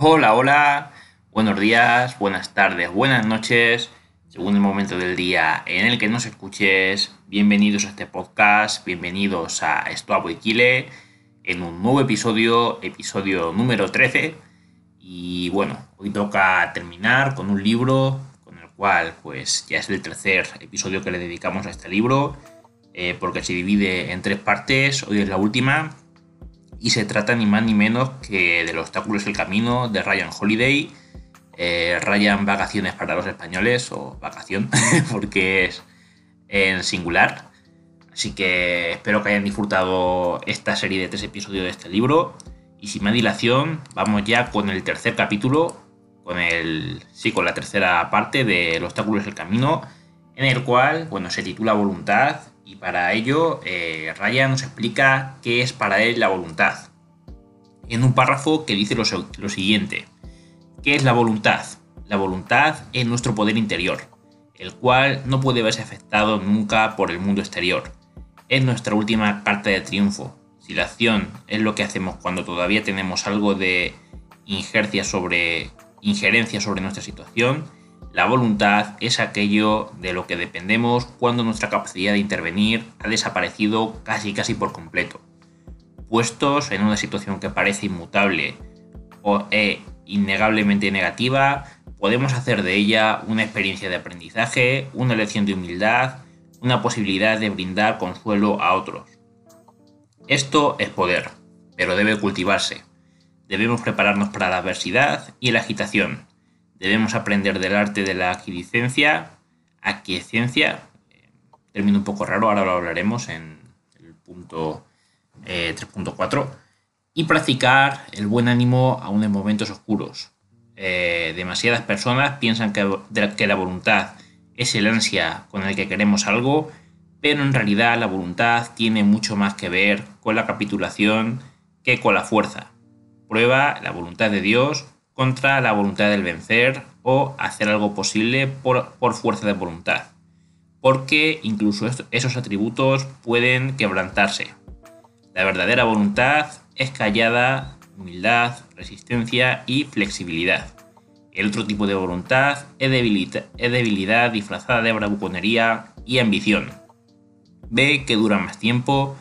Hola, hola, buenos días, buenas tardes, buenas noches, según el momento del día en el que nos escuches. Bienvenidos a este podcast, bienvenidos a Esto y Chile en un nuevo episodio, episodio número 13. Y bueno, hoy toca terminar con un libro con el cual pues ya es el tercer episodio que le dedicamos a este libro, eh, porque se divide en tres partes, hoy es la última y se trata ni más ni menos que de los obstáculos del camino de Ryan Holiday. Eh, Ryan Vacaciones para los españoles, o vacación, porque es en singular. Así que espero que hayan disfrutado esta serie de tres episodios de este libro. Y sin más dilación, vamos ya con el tercer capítulo, con el. sí, con la tercera parte de Los obstáculos del camino, en el cual, bueno, se titula Voluntad y para ello, eh, nos explica qué es para él la voluntad. En un párrafo que dice lo, siguiente. ¿Qué es la voluntad? La voluntad es nuestro poder interior, el cual no puede verse afectado nunca por el mundo exterior. Es nuestra última carta de triunfo. Si la acción es lo que hacemos cuando todavía tenemos algo de sobre, injerencia sobre nuestra situación, la voluntad es aquello de lo que dependemos cuando nuestra capacidad de intervenir ha desaparecido casi casi por completo. Puestos en una situación que parece inmutable o e innegablemente negativa, podemos hacer de ella una experiencia de aprendizaje, una lección de humildad, una posibilidad de brindar consuelo a otros. Esto es poder, pero debe cultivarse. Debemos prepararnos para la adversidad y la agitación Debemos aprender del arte de la aquiescencia, aquiescencia, término un poco raro, ahora lo hablaremos en el punto 3.4, eh, y practicar el buen ánimo aún en momentos oscuros. Eh, demasiadas personas piensan que la voluntad es el ansia con el que queremos algo, pero en realidad la voluntad tiene mucho más que ver con la capitulación que con la fuerza. Prueba la voluntad de Dios contra la voluntad del vencer o hacer algo posible por, fuerza de voluntad, porque incluso esos atributos pueden quebrantarse. La verdadera voluntad es callada, humildad, resistencia y flexibilidad. El otro tipo de voluntad es debilidad, es debilidad disfrazada de bravuconería y ambición. Ve que dura más tiempo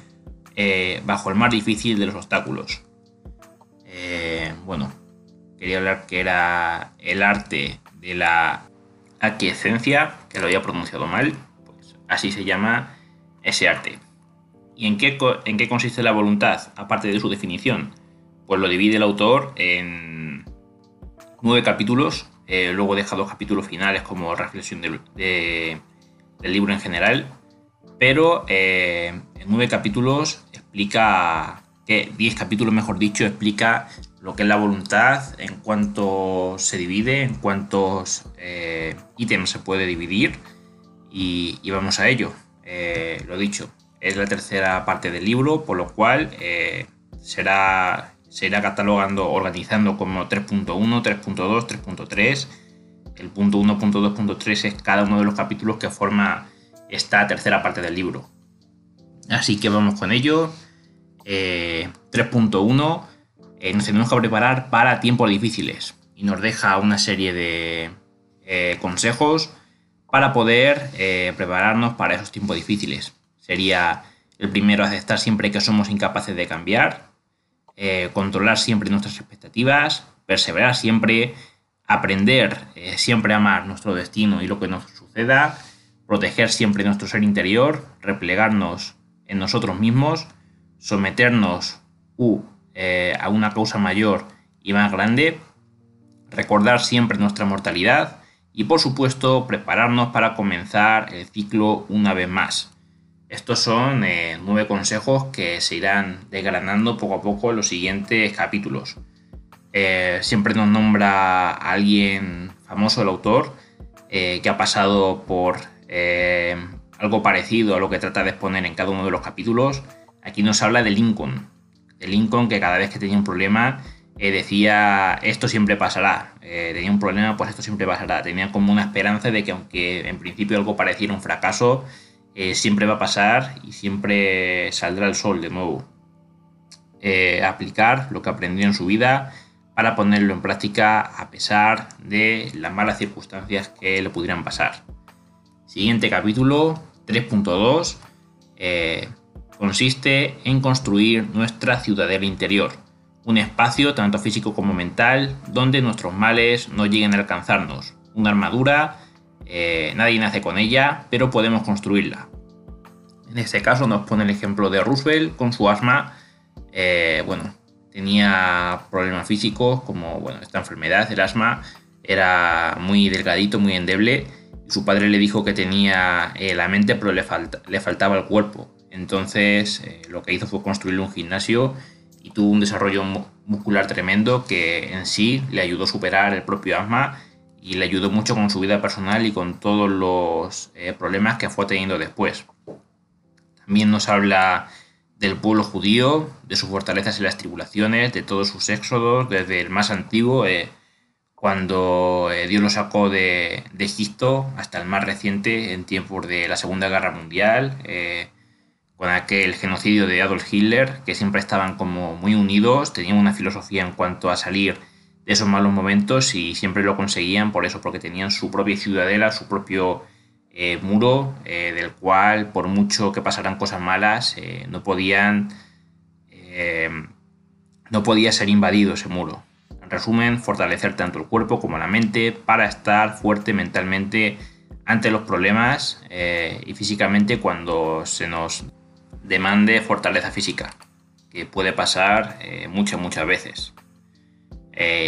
eh, bajo el más difícil de los obstáculos. Eh, bueno, quería hablar que era el arte de la aquiescencia, que lo había pronunciado mal, pues así se llama ese arte. ¿Y en qué, en qué consiste la voluntad, aparte de su definición? Pues lo divide el autor en nueve capítulos, eh, luego deja dos capítulos finales como reflexión del libro en general, pero eh, en nueve capítulos explica, que diez capítulos mejor dicho, explica lo que es la voluntad, en cuánto se divide, en cuántos eh, ítems se puede dividir y, vamos a ello. Eh, lo dicho, es la tercera parte del libro, por lo cual eh, será, se irá catalogando, organizando como 3.1, 3.2, 3.3. El punto 1, punto 2, punto 3 es cada uno de los capítulos que forma esta tercera parte del libro. Así que vamos con ello. 3.1 eh, nos tenemos que preparar para tiempos difíciles y nos deja una serie de eh, consejos para poder eh, prepararnos para esos tiempos difíciles. Sería el primero aceptar siempre que somos incapaces de cambiar, controlar siempre nuestras expectativas, perseverar siempre, aprender siempre a amar nuestro destino y lo que nos suceda, proteger siempre nuestro ser interior, replegarnos en nosotros mismos, someternos u eh, a una causa mayor y más grande, recordar siempre nuestra mortalidad y por supuesto prepararnos para comenzar el ciclo una vez más. Estos son eh, nueve consejos que se irán desgranando poco a poco en los siguientes capítulos. Eh, siempre nos nombra a alguien famoso, el autor, que ha pasado por algo parecido a lo que trata de exponer en cada uno de los capítulos. Aquí nos habla de Lincoln, de Lincoln que cada vez que tenía un problema eh, decía esto siempre pasará. Eh, tenía un problema, pues esto siempre pasará. Tenía como una esperanza de que aunque en principio algo pareciera un fracaso, eh, siempre va a pasar y siempre saldrá el sol de nuevo. aplicar lo que aprendió en su vida, para ponerlo en práctica a pesar de las malas circunstancias que le pudieran pasar. Siguiente capítulo, 3.2, eh, consiste en construir nuestra ciudadela interior, un espacio tanto físico como mental donde nuestros males no lleguen a alcanzarnos, una armadura, eh, nadie nace con ella, pero podemos construirla. En este caso nos pone el ejemplo de Roosevelt con su asma, eh, bueno, tenía problemas físicos como esta enfermedad, el asma, era muy delgadito, muy endeble. Su padre le dijo que tenía eh, la mente, pero le, le, faltaba el cuerpo. Entonces eh, lo que hizo fue construirle un gimnasio y tuvo un desarrollo muscular tremendo que en sí le ayudó a superar el propio asma y le ayudó mucho con su vida personal y con todos los eh, problemas que fue teniendo después. También nos habla del pueblo judío, de sus fortalezas y las tribulaciones, de todos sus éxodos, desde el más antiguo, eh, cuando Dios lo sacó de, Egipto, hasta el más reciente, en tiempos de la Segunda Guerra Mundial, con aquel genocidio de Adolf Hitler, que siempre estaban como muy unidos, tenían una filosofía en cuanto a salir de esos malos momentos y siempre lo conseguían por eso, porque tenían su propia ciudadela, su propio eh, muro eh, del cual por mucho que pasaran cosas malas eh, no podían no podía ser invadido ese muro. En resumen, fortalecer tanto el cuerpo como la mente para estar fuerte mentalmente ante los problemas y físicamente cuando se nos demande fortaleza física, que puede pasar muchas, muchas veces.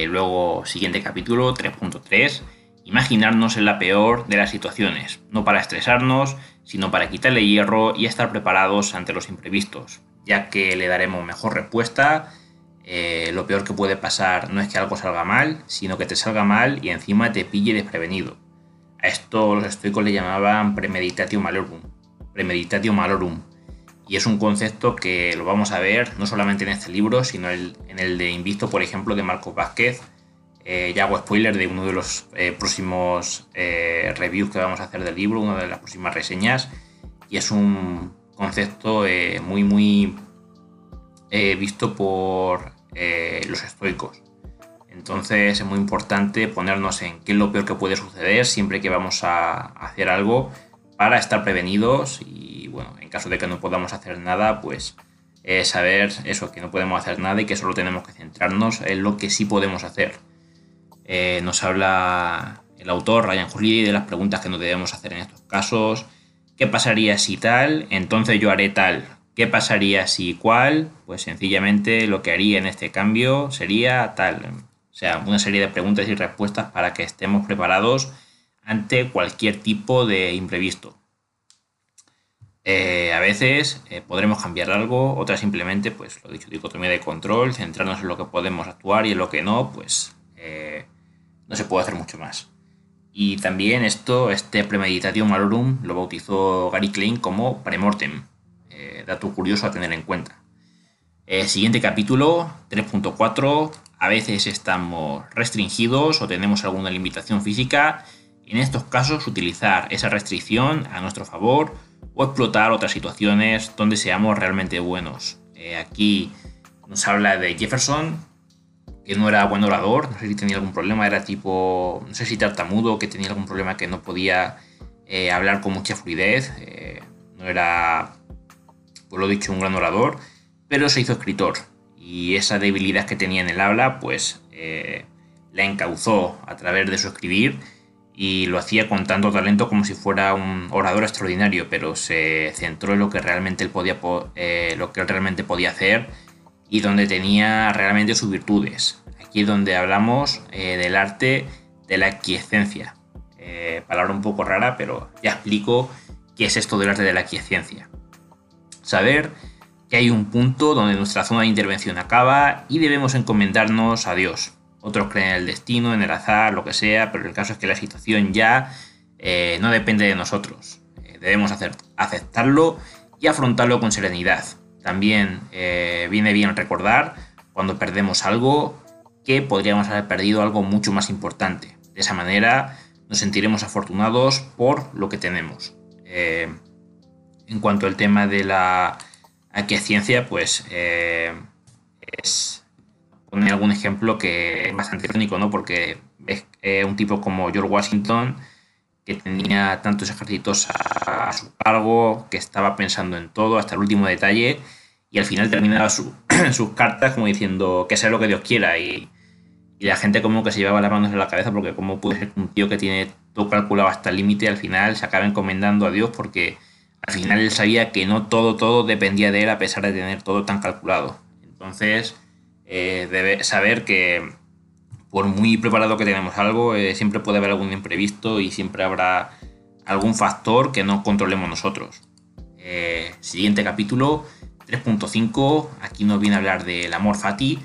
luego, siguiente capítulo, 3.3 Imaginarnos en la peor de las situaciones, no para estresarnos, sino para quitarle hierro y estar preparados ante los imprevistos, ya que le daremos mejor respuesta. Eh, lo peor que puede pasar no es que algo salga mal, sino que te salga mal y encima te pille desprevenido. A esto los estoicos le llamaban premeditatio malorum. Premeditatio malorum. Y es un concepto que lo vamos a ver no solamente en este libro, sino en el de Invicto, por ejemplo, de Marcos Vázquez, eh, ya hago spoiler de uno de los eh, próximos eh, reviews que vamos a hacer del libro, una de las próximas reseñas. Y es un concepto muy, muy visto por los estoicos. Entonces es muy importante ponernos en qué es lo peor que puede suceder siempre que vamos a hacer algo para estar prevenidos y bueno, caso de que no podamos hacer nada, pues saber eso, que no podemos hacer nada y que solo tenemos que centrarnos en lo que sí podemos hacer. Eh, nos habla el autor, Ryan Holiday, de las preguntas que nos debemos hacer en estos casos. ¿Qué pasaría si tal? Entonces yo haré tal. ¿Qué pasaría si cual? Pues sencillamente lo que haría en este cambio sería tal. O sea, una serie de preguntas y respuestas para que estemos preparados ante cualquier tipo de imprevisto. Eh, a veces eh, podremos cambiar algo, otras simplemente, pues lo dicho, dicotomía de control, centrarnos en lo que podemos actuar y en lo que no, pues no se puede hacer mucho más. Y también esto, este Premeditatio Malorum, lo bautizó Gary Klein como Premortem, eh, dato curioso a tener en cuenta. Eh, siguiente capítulo, 3.4, a veces estamos restringidos o tenemos alguna limitación física. En estos casos, utilizar esa restricción a nuestro favor o explotar otras situaciones donde seamos realmente buenos. Eh, aquí nos habla de Jefferson, que no era buen orador, no sé si tenía algún problema, era tipo, no sé si tartamudo, que tenía algún problema que no podía eh, hablar con mucha fluidez, eh, no era, pues lo dicho, un gran orador, pero se hizo escritor y esa debilidad que tenía en el habla, pues la encauzó a través de su escribir y lo hacía con tanto talento como si fuera un orador extraordinario, pero se centró en lo que realmente él podía, lo que realmente podía hacer y donde tenía realmente sus virtudes. Aquí es donde hablamos eh, del arte de la aquiescencia. Eh, palabra un poco rara, pero ya explico qué es esto del arte de la aquiescencia. Saber que hay un punto donde nuestra zona de intervención acaba y debemos encomendarnos a Dios. Otros creen en el destino, en el azar, lo que sea, pero el caso es que la situación ya eh, no depende de nosotros. debemos hacer, aceptarlo y afrontarlo con serenidad. También eh, viene bien recordar cuando perdemos algo que podríamos haber perdido algo mucho más importante. De esa manera nos sentiremos afortunados por lo que tenemos. Eh, en cuanto al tema de la aquiescencia, pues eh, es poner algún ejemplo que es bastante irónico, ¿no? Porque es un tipo como George Washington, que tenía tantos ejércitos a, su cargo, que estaba pensando en todo hasta el último detalle, y al final terminaba sus cartas como diciendo que sea lo que Dios quiera, y, y, la gente como que se llevaba las manos en la cabeza porque como puede ser un tío que tiene todo calculado hasta el límite, al final se acaba encomendando a Dios porque al final él sabía que no todo, todo dependía de él a pesar de tener todo tan calculado. Entonces, eh, debe saber que por muy preparado que tenemos algo, eh, siempre puede haber algún imprevisto y siempre habrá algún factor que no controlemos nosotros. Eh, siguiente capítulo, 3.5. Aquí nos viene a hablar del amor fati.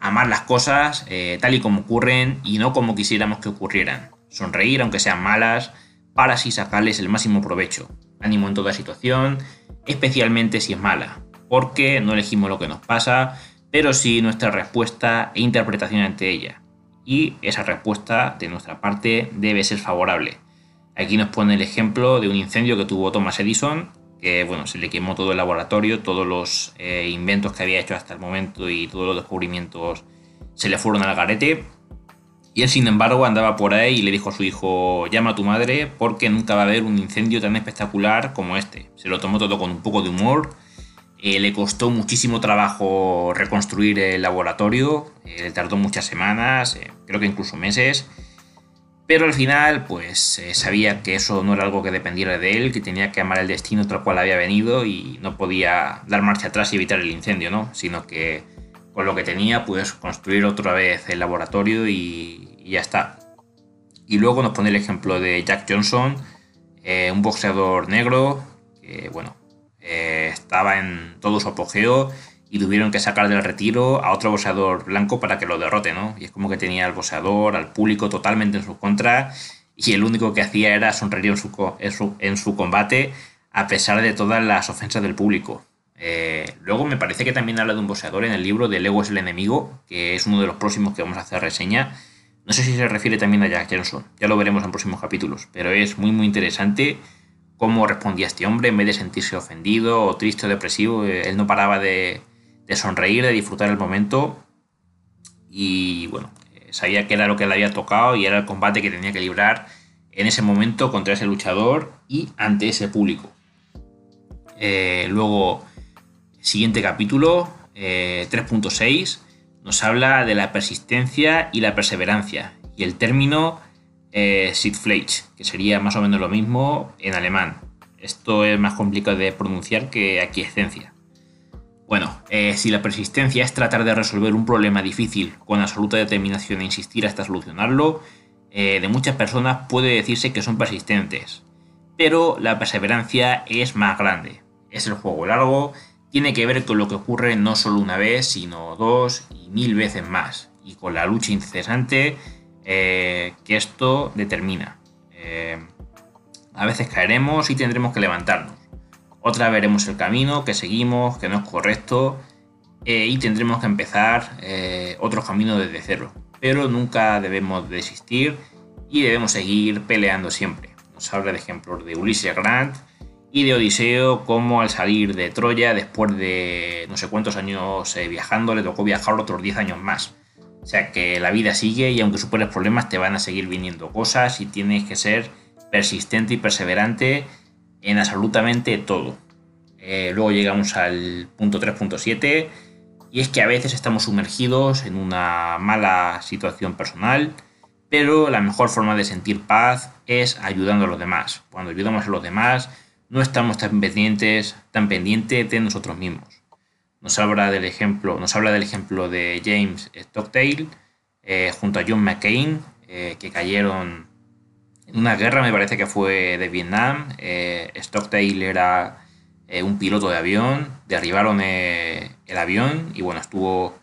Amar las cosas tal y como ocurren y no como quisiéramos que ocurrieran. Sonreír aunque sean malas para así sacarles el máximo provecho. Ánimo en toda situación, especialmente si es mala, porque no elegimos lo que nos pasa, pero sí nuestra respuesta e interpretación ante ella. Y esa respuesta de nuestra parte debe ser favorable. Aquí nos pone el ejemplo de un incendio que tuvo Thomas Edison, que bueno, se le quemó todo el laboratorio, todos los eh, inventos que había hecho hasta el momento y todos los descubrimientos se le fueron al garete. Y él, sin embargo, andaba por ahí y le dijo a su hijo, llama a tu madre porque nunca va a haber un incendio tan espectacular como este. Se lo tomó todo con un poco de humor eh, le costó muchísimo trabajo reconstruir el laboratorio, eh, le tardó muchas semanas, eh, creo que incluso meses, pero al final pues sabía que eso no era algo que dependiera de él, que tenía que amar el destino tal cual había venido y no podía dar marcha atrás y evitar el incendio, ¿no? sino que con lo que tenía pues construir otra vez el laboratorio y, y ya está. Y luego nos pone el ejemplo de Jack Johnson, un boxeador negro, que bueno, eh, estaba en todo su apogeo y tuvieron que sacar del retiro a otro boxeador blanco para que lo derrote, ¿no? Y es como que tenía al boxeador, al público totalmente en su contra y el único que hacía era sonreír en su, en su, combate a pesar de todas las ofensas del público. Eh, luego me parece que también habla de un boxeador en el libro de Ego es el enemigo, que es uno de los próximos que vamos a hacer reseña. No sé si se refiere también a Jack Johnson, ya lo veremos en próximos capítulos, pero es muy muy interesante cómo respondía este hombre en vez de sentirse ofendido o triste o depresivo. Eh, él no paraba de, sonreír, de disfrutar el momento y bueno, eh, sabía que era lo que le había tocado y era el combate que tenía que librar en ese momento contra ese luchador y ante ese público. Eh, luego, siguiente capítulo, 3.6, nos habla de la persistencia y la perseverancia y el término eh, que sería más o menos lo mismo en alemán. Esto es más complicado de pronunciar que aquiescencia. Bueno, eh, si la persistencia es tratar de resolver un problema difícil con absoluta determinación e insistir hasta solucionarlo, eh, de muchas personas puede decirse que son persistentes. Pero la perseverancia es más grande. Es el juego largo, tiene que ver con lo que ocurre no solo una vez, sino dos y mil veces más. Y con la lucha incesante eh, que esto determina. Eh, a veces caeremos y tendremos que levantarnos. Otra veremos el camino que seguimos, que no es correcto, eh, y tendremos que empezar otro camino desde cero. Pero nunca debemos desistir y debemos seguir peleando siempre. Nos habla de ejemplos de Ulises Grant y de Odiseo, como al salir de Troya, después de no sé cuántos años viajando, le tocó viajar otros 10 años más. O sea que la vida sigue y aunque superes problemas te van a seguir viniendo cosas y tienes que ser persistente y perseverante en absolutamente todo. Eh, luego llegamos al punto 3.7 y es que a veces estamos sumergidos en una mala situación personal, pero la mejor forma de sentir paz es ayudando a los demás. Cuando ayudamos a los demás no estamos tan pendientes, tan pendientes de nosotros mismos nos habla del ejemplo, nos habla del ejemplo de James Stockdale eh, junto a John McCain, eh, que cayeron en una guerra, me parece que fue de Vietnam. Eh, Stockdale era un piloto de avión, derribaron el avión y bueno, estuvo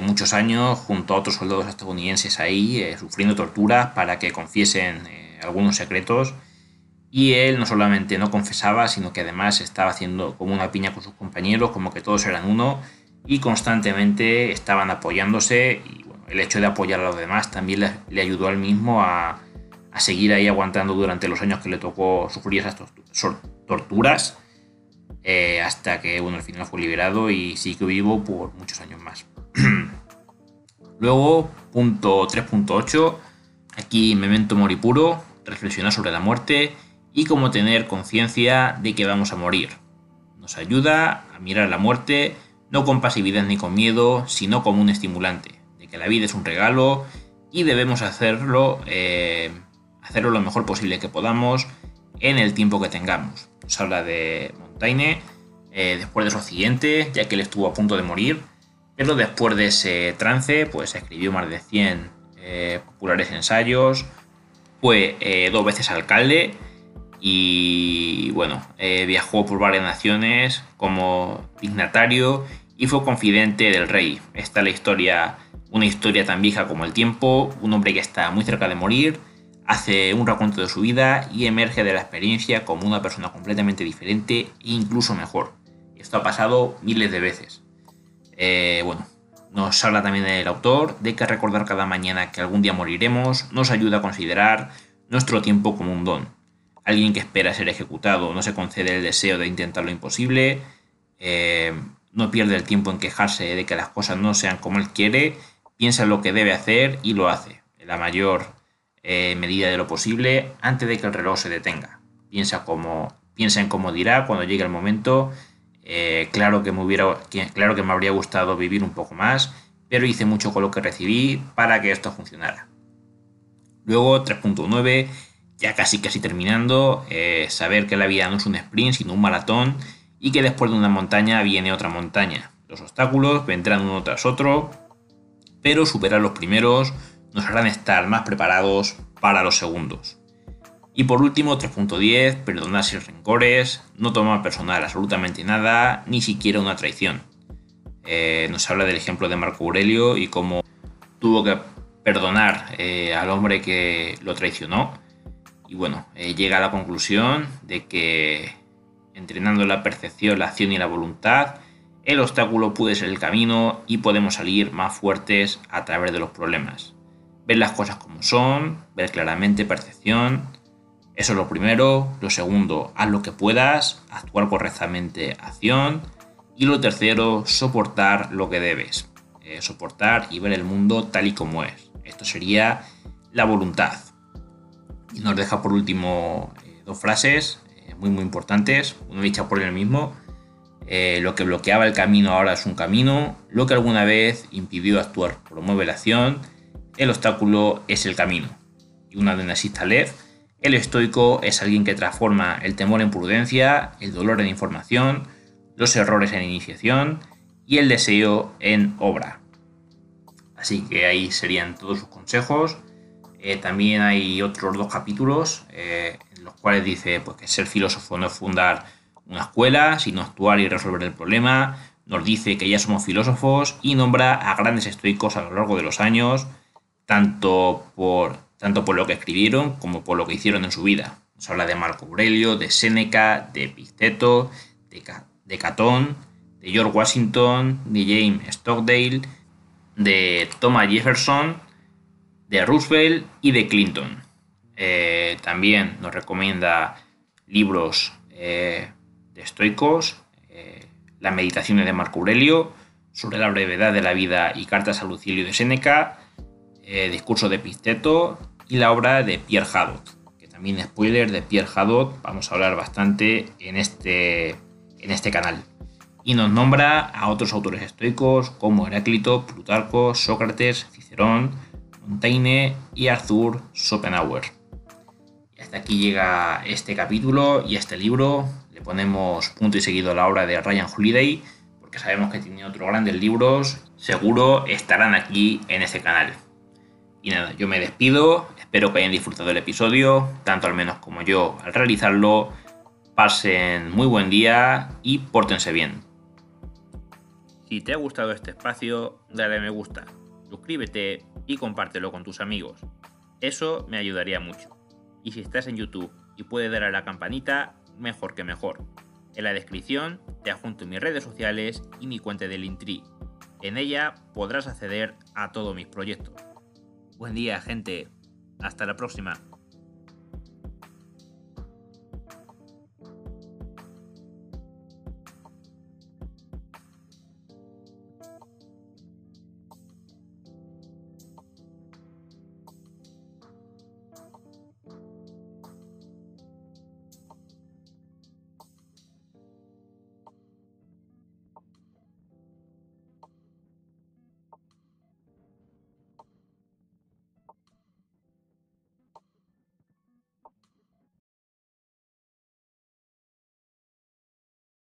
muchos años junto a otros soldados estadounidenses ahí, sufriendo torturas para que confiesen algunos secretos y él no solamente no confesaba, sino que además estaba haciendo como una piña con sus compañeros, como que todos eran uno, y constantemente estaban apoyándose. Y bueno, el hecho de apoyar a los demás también le, ayudó al mismo a, seguir ahí aguantando durante los años que le tocó sufrir esas torturas, eh, hasta que bueno, al final fue liberado y sigue vivo por muchos años más. Luego, punto 3.8, aquí Memento Mori puro, reflexionar sobre la muerte y cómo tener conciencia de que vamos a morir. Nos ayuda a mirar la muerte no con pasividad ni con miedo, sino como un estimulante, de que la vida es un regalo y debemos hacerlo, eh, hacerlo lo mejor posible que podamos en el tiempo que tengamos. Nos habla de Montaigne eh, después de su accidente, ya que él estuvo a punto de morir, pero después de ese trance, pues escribió más de 100 eh, populares ensayos, fue dos veces alcalde y bueno, viajó por varias naciones como dignatario y fue confidente del rey. Esta es la historia, una historia tan vieja como el tiempo, un hombre que está muy cerca de morir, hace un raconto de su vida y emerge de la experiencia como una persona completamente diferente e incluso mejor. Esto ha pasado miles de veces. Eh, bueno, nos habla también el autor de que recordar cada mañana que algún día moriremos nos ayuda a considerar nuestro tiempo como un don. Alguien que espera ser ejecutado no se concede el deseo de intentar lo imposible. Eh, no pierde el tiempo en quejarse de que las cosas no sean como él quiere, piensa lo que debe hacer y lo hace, en la mayor eh, medida de lo posible, antes de que el reloj se detenga. Piensa, como, piensa en cómo dirá cuando llegue el momento. Eh, claro, que me hubiera, claro que me habría gustado vivir un poco más, pero hice mucho con lo que recibí para que esto funcionara. Luego, 3.9, ya casi casi terminando, eh, saber que la vida no es un sprint, sino un maratón y que después de una montaña viene otra montaña. Los obstáculos vendrán uno tras otro, pero superar los primeros nos harán estar más preparados para los segundos. Y por último, 3.10, perdonar sin rencores, no tomar personal absolutamente nada, ni siquiera una traición. Eh, nos habla del ejemplo de Marco Aurelio y cómo tuvo que perdonar eh, al hombre que lo traicionó. Y bueno, llega a la conclusión de que entrenando la percepción, la acción y la voluntad, el obstáculo puede ser el camino y podemos salir más fuertes a través de los problemas. Ver las cosas como son, ver claramente percepción. Eso es lo primero. Lo segundo, haz lo que puedas, actuar correctamente, acción. Y lo tercero, soportar lo que debes. Eh, soportar y ver el mundo tal y como es. Esto sería la voluntad. Y nos deja por último eh, dos frases muy muy importantes, una dicha por él mismo. Eh, lo que bloqueaba el camino ahora es un camino, lo que alguna vez impidió actuar promueve la acción, el obstáculo es el camino. Y una de Nasista Lev, el estoico es alguien que transforma el temor en prudencia, el dolor en información, los errores en iniciación y el deseo en obra. Así que ahí serían todos sus consejos. Eh, también hay otros dos capítulos eh, los cuales dice pues, que ser filósofo no es fundar una escuela, sino actuar y resolver el problema. Nos dice que ya somos filósofos y nombra a grandes estoicos a lo largo de los años, tanto por, tanto por lo que escribieron como por lo que hicieron en su vida. Nos habla de Marco Aurelio, de Séneca, de Epicteto, de, de Catón, de George Washington, de James Stockdale, de Thomas Jefferson, de Roosevelt y de Clinton. Eh, también nos recomienda libros eh, de estoicos, eh, las meditaciones de Marco Aurelio, sobre la brevedad de la vida y cartas a Lucilio de Séneca, discurso de Epicteto y la obra de Pierre Hadot, que también spoiler de Pierre Hadot, vamos a hablar bastante en este, en este canal. Y nos nombra a otros autores estoicos como Heráclito, Plutarco, Sócrates, Cicerón, Montaigne y Arthur Schopenhauer hasta aquí llega este capítulo y este libro. Le ponemos punto y seguido a la obra de Ryan Holiday, porque sabemos que tiene otros grandes libros. Seguro estarán aquí en este canal. Y nada, yo me despido. Espero que hayan disfrutado del episodio, tanto al menos como yo al realizarlo. Pasen muy buen día y pórtense bien. Si te ha gustado este espacio, dale me gusta, suscríbete y compártelo con tus amigos. Eso me ayudaría mucho. Y si estás en YouTube y puedes dar a la campanita, mejor que mejor. En la descripción te adjunto mis redes sociales y mi cuenta de Linktree. En ella podrás acceder a todos mis proyectos. Buen día, gente. Hasta la próxima.